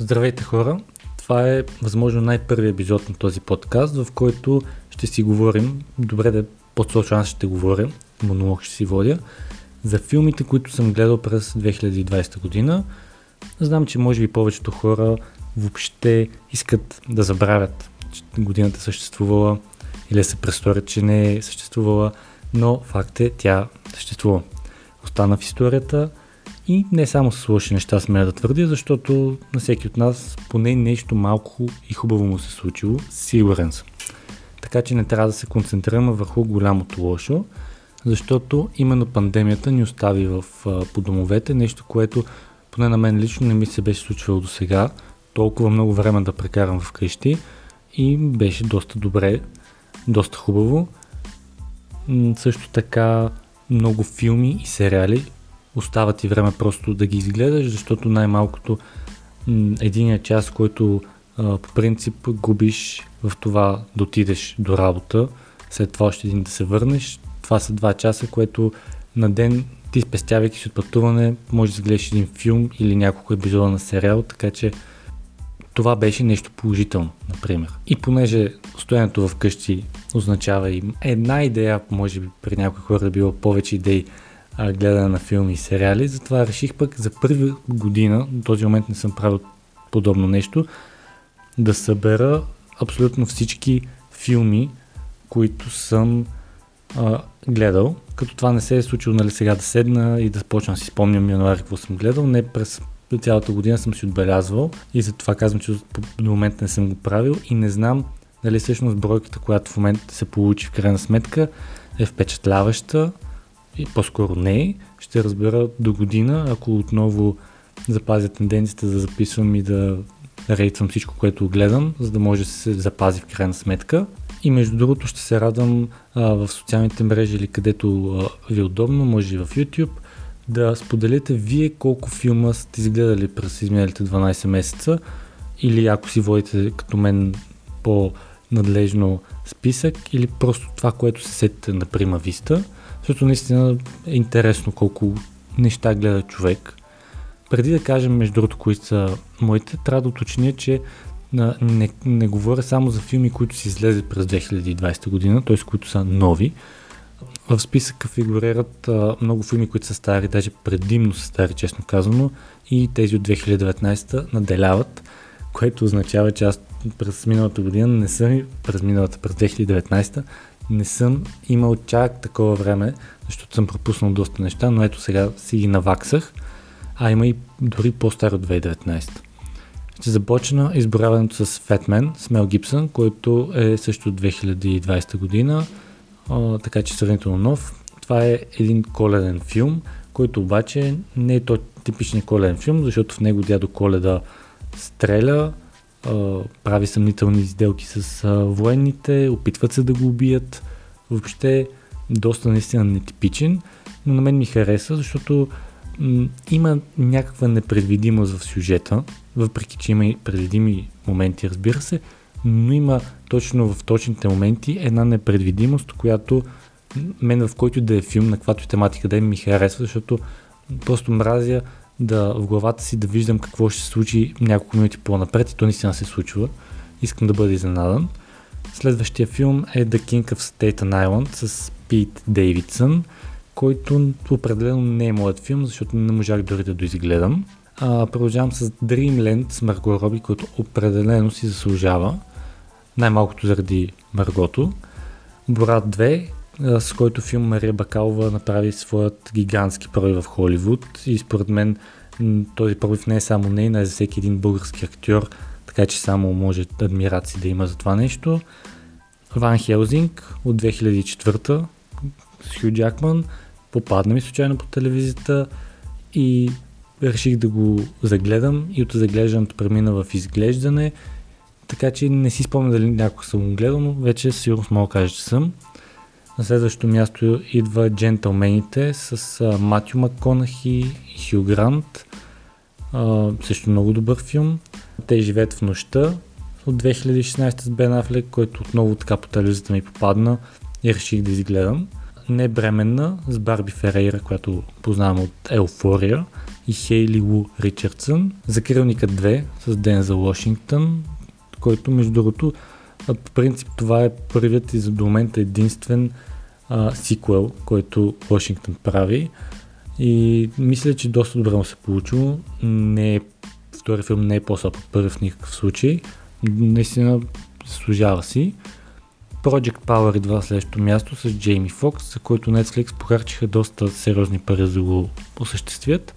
Здравейте хора! Това е възможно най-първият епизод на този подкаст, в който ще си говорим, добре да е по-точно аз ще говоря, монолог ще си водя, за филмите, които съм гледал през 2020 година. Знам, че може би повечето хора въобще искат да забравят, че годината съществувала или се престорят, че не е съществувала, но факт е, тя съществува. Остана в историята, и не само с лоши неща сме да твърдя, защото на всеки от нас поне нещо малко и хубаво му се случило, сигурен съм. Така че не трябва да се концентрираме върху голямото лошо, защото именно пандемията ни остави в, по домовете, нещо, което поне на мен лично не ми се беше случвало до сега. Толкова много време да прекарам вкъщи и беше доста добре, доста хубаво. Също така много филми и сериали, остава ти време просто да ги изгледаш, защото най-малкото единия час, който а, по принцип губиш в това да отидеш до работа, след това още един да се върнеш, това са два часа, което на ден ти спестявайки си от пътуване, може да гледаш един филм или няколко епизода на сериал, така че това беше нещо положително, например. И понеже стоянето вкъщи означава и една идея, може би при някои хора да било повече идеи а, гледане на филми и сериали, затова реших пък за първи година, до този момент не съм правил подобно нещо, да събера абсолютно всички филми, които съм а, гледал, като това не се е случило нали, сега да седна и да почна да си спомням януари какво съм гледал, не през цялата година съм си отбелязвал и затова казвам, че до момента не съм го правил и не знам дали всъщност бройката, която в момента се получи в крайна сметка е впечатляваща и по-скоро не, ще разбера до година, ако отново запазя тенденцията да записвам и да рейтвам всичко, което гледам, за да може да се запази в крайна сметка. И между другото ще се радвам а, в социалните мрежи или където а, ви е удобно, може и в YouTube, да споделите вие колко филма сте изгледали през изминалите 12 месеца или ако си водите като мен по-надлежно списък или просто това, което се сетите на Прима Виста. Защото наистина е интересно колко неща гледа човек. Преди да кажем, между другото, кои са моите, трябва да уточня, че не, не говоря само за филми, които си излезе през 2020 година, т.е. които са нови. В списъка фигурират а, много филми, които са стари, даже предимно са стари, честно казано, и тези от 2019 наделяват, което означава, че аз през миналата година не съм, през миналата, през 2019 не съм имал чак такова време, защото съм пропуснал доста неща, но ето сега си ги наваксах, а има и дори по-старо от 2019. Ще започна изборяването с Fatman с Мел Гибсън, който е също от 2020 година, така че сравнително нов. Това е един коледен филм, който обаче не е то типичният коледен филм, защото в него дядо Коледа стреля, прави съмнителни сделки с военните, опитват се да го убият. Въобще доста наистина нетипичен, но на мен ми хареса, защото м- има някаква непредвидимост в сюжета, въпреки че има и предвидими моменти, разбира се, но има точно в точните моменти една непредвидимост, която мен в който да е филм, на каквато тематика да е, ми харесва, защото просто мразя да в главата си да виждам какво ще се случи няколко минути по-напред и то наистина се случва. Искам да бъда изненадан. Следващия филм е The King of Staten Island с Пит Дейвидсън, който определено не е моят филм, защото не можах дори да доизгледам. А, продължавам с Dreamland с Марго Роби, който определено си заслужава. Най-малкото заради Маргото. Борат 2, с който филм Мария Бакалова направи своят гигантски пробив в Холивуд и според мен този пробив не е само нейна, а за всеки един български актьор, така че само може адмирации да има за това нещо. Ван Хелзинг от 2004 с Хю Джакман попадна ми случайно по телевизията и реших да го загледам и от заглеждането премина в изглеждане, така че не си спомня дали някой съм го гледал, но вече сигурно мога да кажа, че съм. На следващото място идва Джентълмените с а, Матю Макконахи и Хю Грант. А, също много добър филм. Те живеят в нощта от 2016 с Бен Афлек, който отново така по телевизията ми попадна и реших да изгледам. Не бременна с Барби Ферейра, която познавам от Еуфория и Хейли Лу Ричардсън. Закрилника 2 с Денза Вашингтон, който между другото по принцип това е първият и за до момента единствен а, сиквел, който Вашингтон прави. И мисля, че доста добре му се получило. Не е, втори филм не е по-слаб от първи в никакъв случай. Наистина служава си. Project Power идва следващото място с Джейми Фокс, за който Netflix похарчиха доста сериозни пари за го осъществят.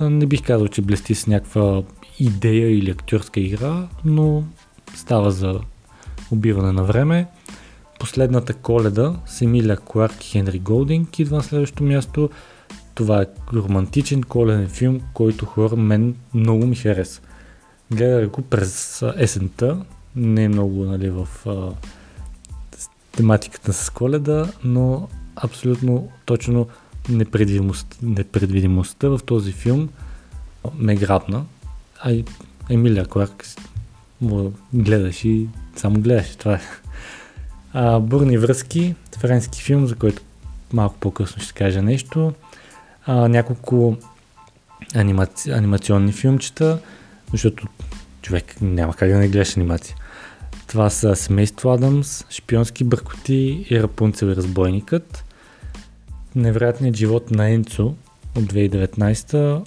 Не бих казал, че блести с някаква идея или актьорска игра, но става за убиване на време. Последната коледа с Емилия Кларк и Хенри Голдинг идва на следващото място. Това е романтичен коледен филм, който хора мен много ми хареса. Гледах го през есента, не е много нали, в а, тематиката с коледа, но абсолютно точно непредвидимост, непредвидимостта в този филм ме грабна. А Емилия Кларк гледаш и само гледаш. Това е. А, Бурни връзки, френски филм, за който малко по-късно ще кажа нещо. А, няколко анимаци... анимационни филмчета, защото човек няма как да не гледаш анимация. Това са Семейство Адамс, Шпионски бъркоти и Рапунцел и разбойникът. Невероятният живот на Енцо от 2019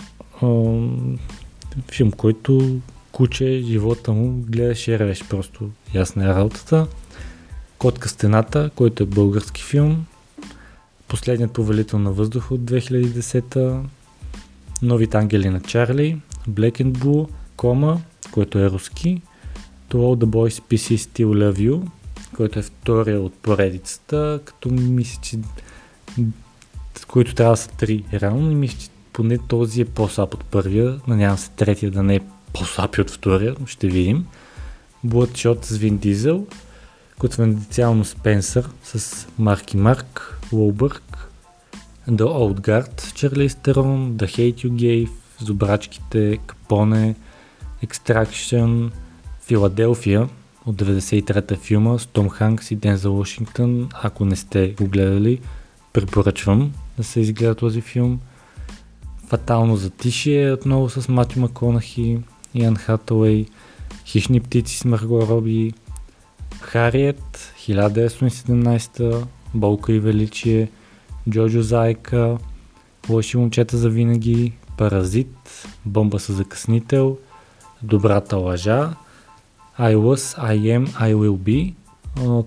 филм, който куче, живота му гледаш и ревеш просто. Ясна е работата. Котка стената, който е български филм. Последният повелител на въздуха от 2010 Новите ангели на Чарли, Black and Blue, Кома, който е руски, To All the Boys PC Still Love You, който е втория от поредицата, като мисля, че които трябва да са три. Реално и мисля, че поне този е по-слаб от първия, надявам се третия да не е по-слаб от втория, ще видим. Bloodshot с Вин Дизел, конфиденциално Спенсър с Марки Марк, Лоубърг, The Old Guard, Чарли Стерон, The Hate You Gave, Зубрачките, Капоне, Extraction, Филаделфия от 93-та филма с Том Ханкс и Денза Вашингтон. Ако не сте го гледали, препоръчвам да се изгледа този филм. Фатално затишие отново с Мати Маконахи, Ян Хатауей, Хищни птици с Марго Роби, Хариет, 1917, Болка и величие, Джоджо Зайка, Лоши момчета за винаги, Паразит, Бомба с закъснител, Добрата лъжа, I was, I am, I will be,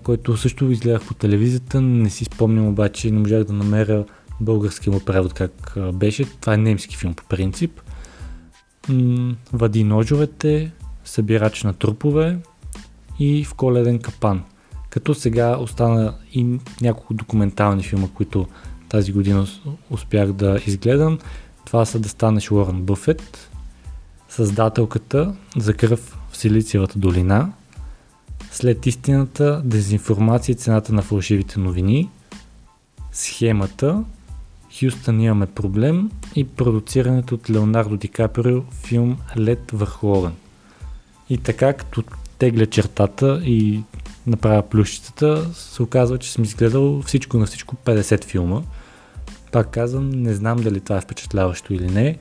който също изгледах по телевизията, не си спомням обаче, не можах да намеря български му превод как беше. Това е немски филм по принцип. Вади ножовете, събирач на трупове и в коледен капан. Като сега остана и няколко документални филма, които тази година успях да изгледам. Това са да станеш Уорън Бъфет, създателката за кръв в Силициевата долина, след истината, дезинформация и цената на фалшивите новини, схемата, Хюстън имаме проблем и продуцирането от Леонардо Ди Каприо филм Лед върху огън. И така, като тегля чертата и направя плющицата, се оказва, че съм изгледал всичко на всичко 50 филма. Пак казвам, не знам дали това е впечатляващо или не.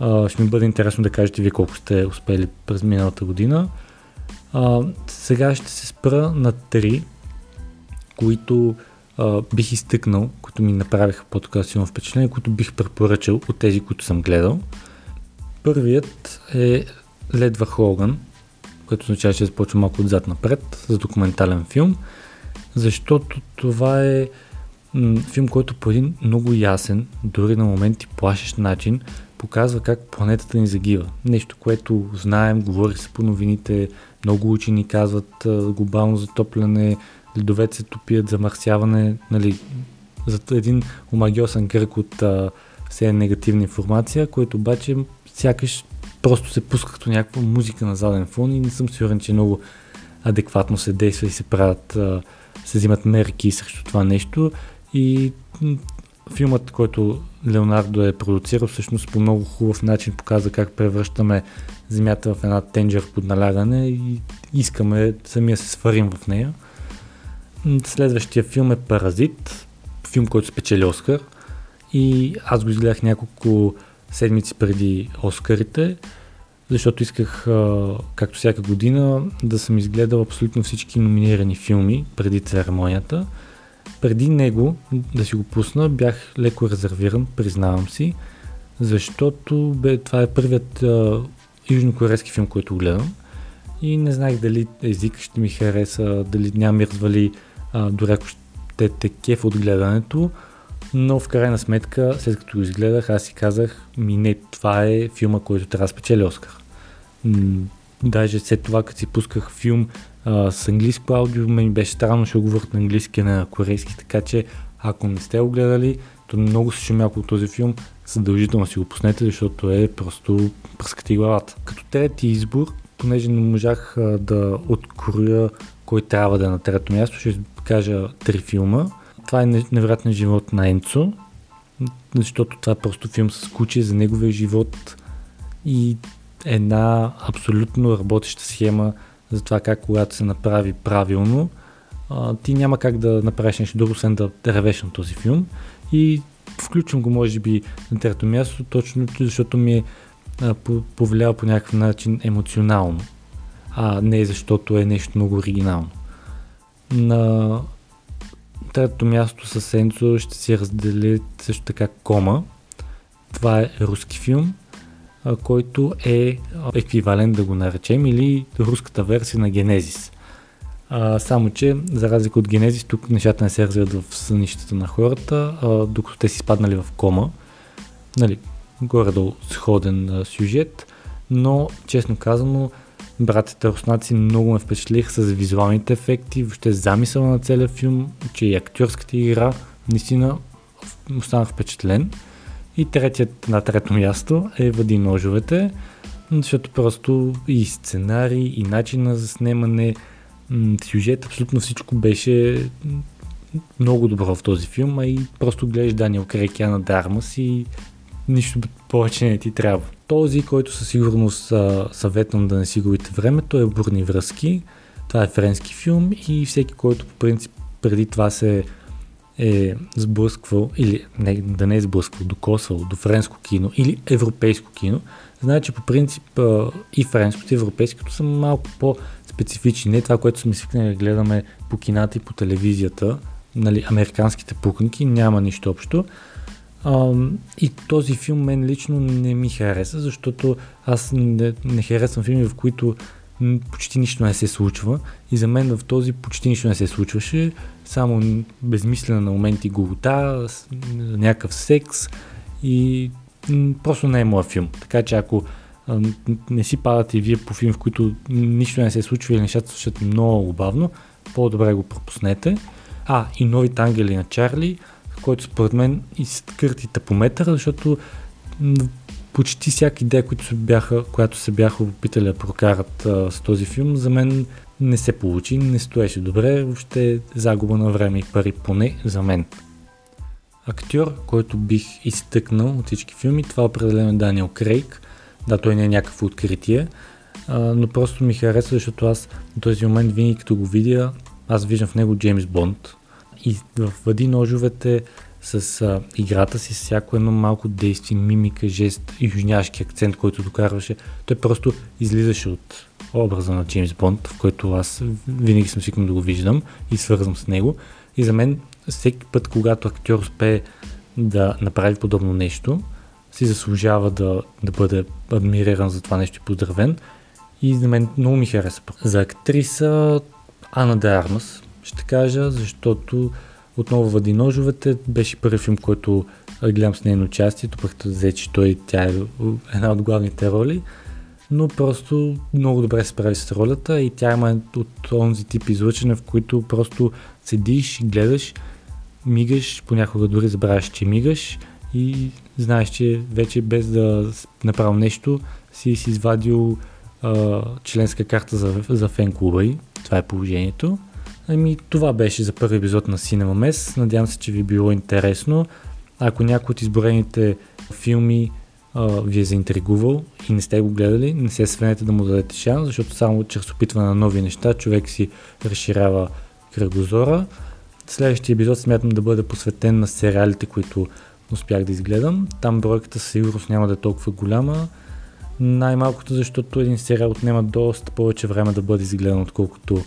А, ще ми бъде интересно да кажете ви колко сте успели през миналата година. А, сега ще се спра на три, които а, бих изтъкнал, които ми направиха по-така силно впечатление, които бих препоръчал от тези, които съм гледал. Първият е Лед Хоган, което означава, че започва малко отзад напред, за документален филм, защото това е филм, който по един много ясен, дори на моменти плашещ начин, показва как планетата ни загива. Нещо, което знаем, говори се по новините, много учени казват глобално затопляне, ледовете се топият, замърсяване, нали, за един омагиосен кръг от а, все негативна информация, което обаче сякаш просто се пуска като някаква музика на заден фон и не съм сигурен, че много адекватно се действа и се правят, се взимат мерки срещу това нещо и филмът, който Леонардо е продуцирал, всъщност по много хубав начин показва как превръщаме Земята в една тенджер под налягане и искаме самия се сварим в нея. Следващия филм е Паразит, филм, който спечели Оскар и аз го изгледах няколко седмици преди Оскарите, защото исках, както всяка година, да съм изгледал абсолютно всички номинирани филми преди церемонията. Преди него да си го пусна, бях леко резервиран, признавам си, защото бе, това е първият а, южнокорейски филм, който гледам и не знаех дали език ще ми хареса, дали няма ми развали, а, дори ако ще те кеф от гледането, но в крайна сметка, след като го изгледах, аз си казах, ми не, това е филма, който трябва да спечели Оскар. Даже след това, като си пусках филм а, с английско аудио, ми беше странно, ще говорят на английски, на корейски, така че ако не сте го гледали, то много се шумя около този филм, задължително си го пуснете, защото е просто пръскате главата. Като трети избор, понеже не можах а, да откроя кой трябва да е на трето място, ще кажа три филма. Това е невероятен живот на Енцо, защото това е просто филм с куче за неговия живот и една абсолютно работеща схема за това как когато се направи правилно, ти няма как да направиш нещо друго, освен да ревеш на този филм. И включвам го, може би, на трето място, точно защото ми е повлиял по някакъв начин емоционално, а не защото е нещо много оригинално. На третото място с Енцо ще си разделят също така Кома. Това е руски филм, който е еквивалент да го наречем или руската версия на Генезис. Само, че за разлика от Генезис, тук нещата не се развиват в сънищата на хората, докато те си спаднали в кома. Нали, горе-долу сходен а, сюжет, но честно казано, братята руснаци много ме впечатлиха с визуалните ефекти, въобще замисъл на целия филм, че и актьорската игра, наистина останах впечатлен. И третият на трето място е Въди ножовете, защото просто и сценарий, и начина за снимане, сюжет, абсолютно всичко беше много добро в този филм, а и просто гледаш Даниел Крейг Яна Дармас и нищо повече не ти трябва. Този, който със сигурност съветвам да не си губите времето е Бурни връзки. Това е френски филм и всеки, който по принцип преди това се е сблъсквал, или не, да не е сблъсквал, докосвал до френско кино или европейско кино, знае, че по принцип и френското и европейското са малко по-специфични. Не това, което сме свикнали да гледаме по кината и по телевизията, нали, американските пуканки, няма нищо общо. И този филм мен лично не ми хареса, защото аз не, не харесвам филми, в които почти нищо не се случва и за мен в този почти нищо не се случваше, само безмислена на моменти голота, някакъв секс и просто не е моят филм. Така че ако не си падате и вие по филм, в които нищо не се случва или нещата случват много бавно, по-добре го пропуснете. А, и новите ангели на Чарли, който според мен изкърти тъпометъра, защото почти всяка идея, които се бяха, която се бяха опитали да прокарат а, с този филм, за мен не се получи, не стоеше добре, въобще е загуба на време и пари, поне за мен. Актьор, който бих изтъкнал от всички филми, това е определено Даниел Крейг. Да, той не е някакво откритие, а, но просто ми харесва, защото аз на този момент винаги като го видя, аз виждам в него Джеймс Бонд. И в Въди ножовете с а, играта си, всяко едно малко действие, мимика, жест и южняшки акцент, който докарваше, той просто излизаше от образа на Джеймс Бонд, в който аз винаги съм свикнал да го виждам и свързвам с него. И за мен всеки път, когато актьор успее да направи подобно нещо, си заслужава да, да бъде адмириран за това нещо и поздравен. И за мен много ми хареса. За актриса Ана Де ще кажа, защото отново Въди ножовете беше първи филм, който гледам с нейно участието, пък взе, че той, тя е една от главните роли, но просто много добре се справи с ролята и тя има от онзи тип излъчене, в които просто седиш, гледаш, мигаш, понякога дори забравяш, че мигаш и знаеш, че вече без да направил нещо си си извадил а, членска карта за, за фен клуба и това е положението. Ами това беше за първи епизод на Cinema Mess. Надявам се, че ви е било интересно. Ако някой от изборените филми а, ви е заинтригувал и не сте го гледали, не се свенете да му дадете шанс, защото само чрез опитване на нови неща човек си разширява кръгозора. Следващия епизод смятам да бъде посветен на сериалите, които успях да изгледам. Там бройката със сигурност няма да е толкова голяма. Най-малкото, защото един сериал отнема доста повече време да бъде изгледан, отколкото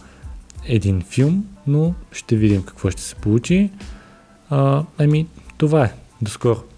един филм, но ще видим какво ще се получи. А, ами, това е. До скоро!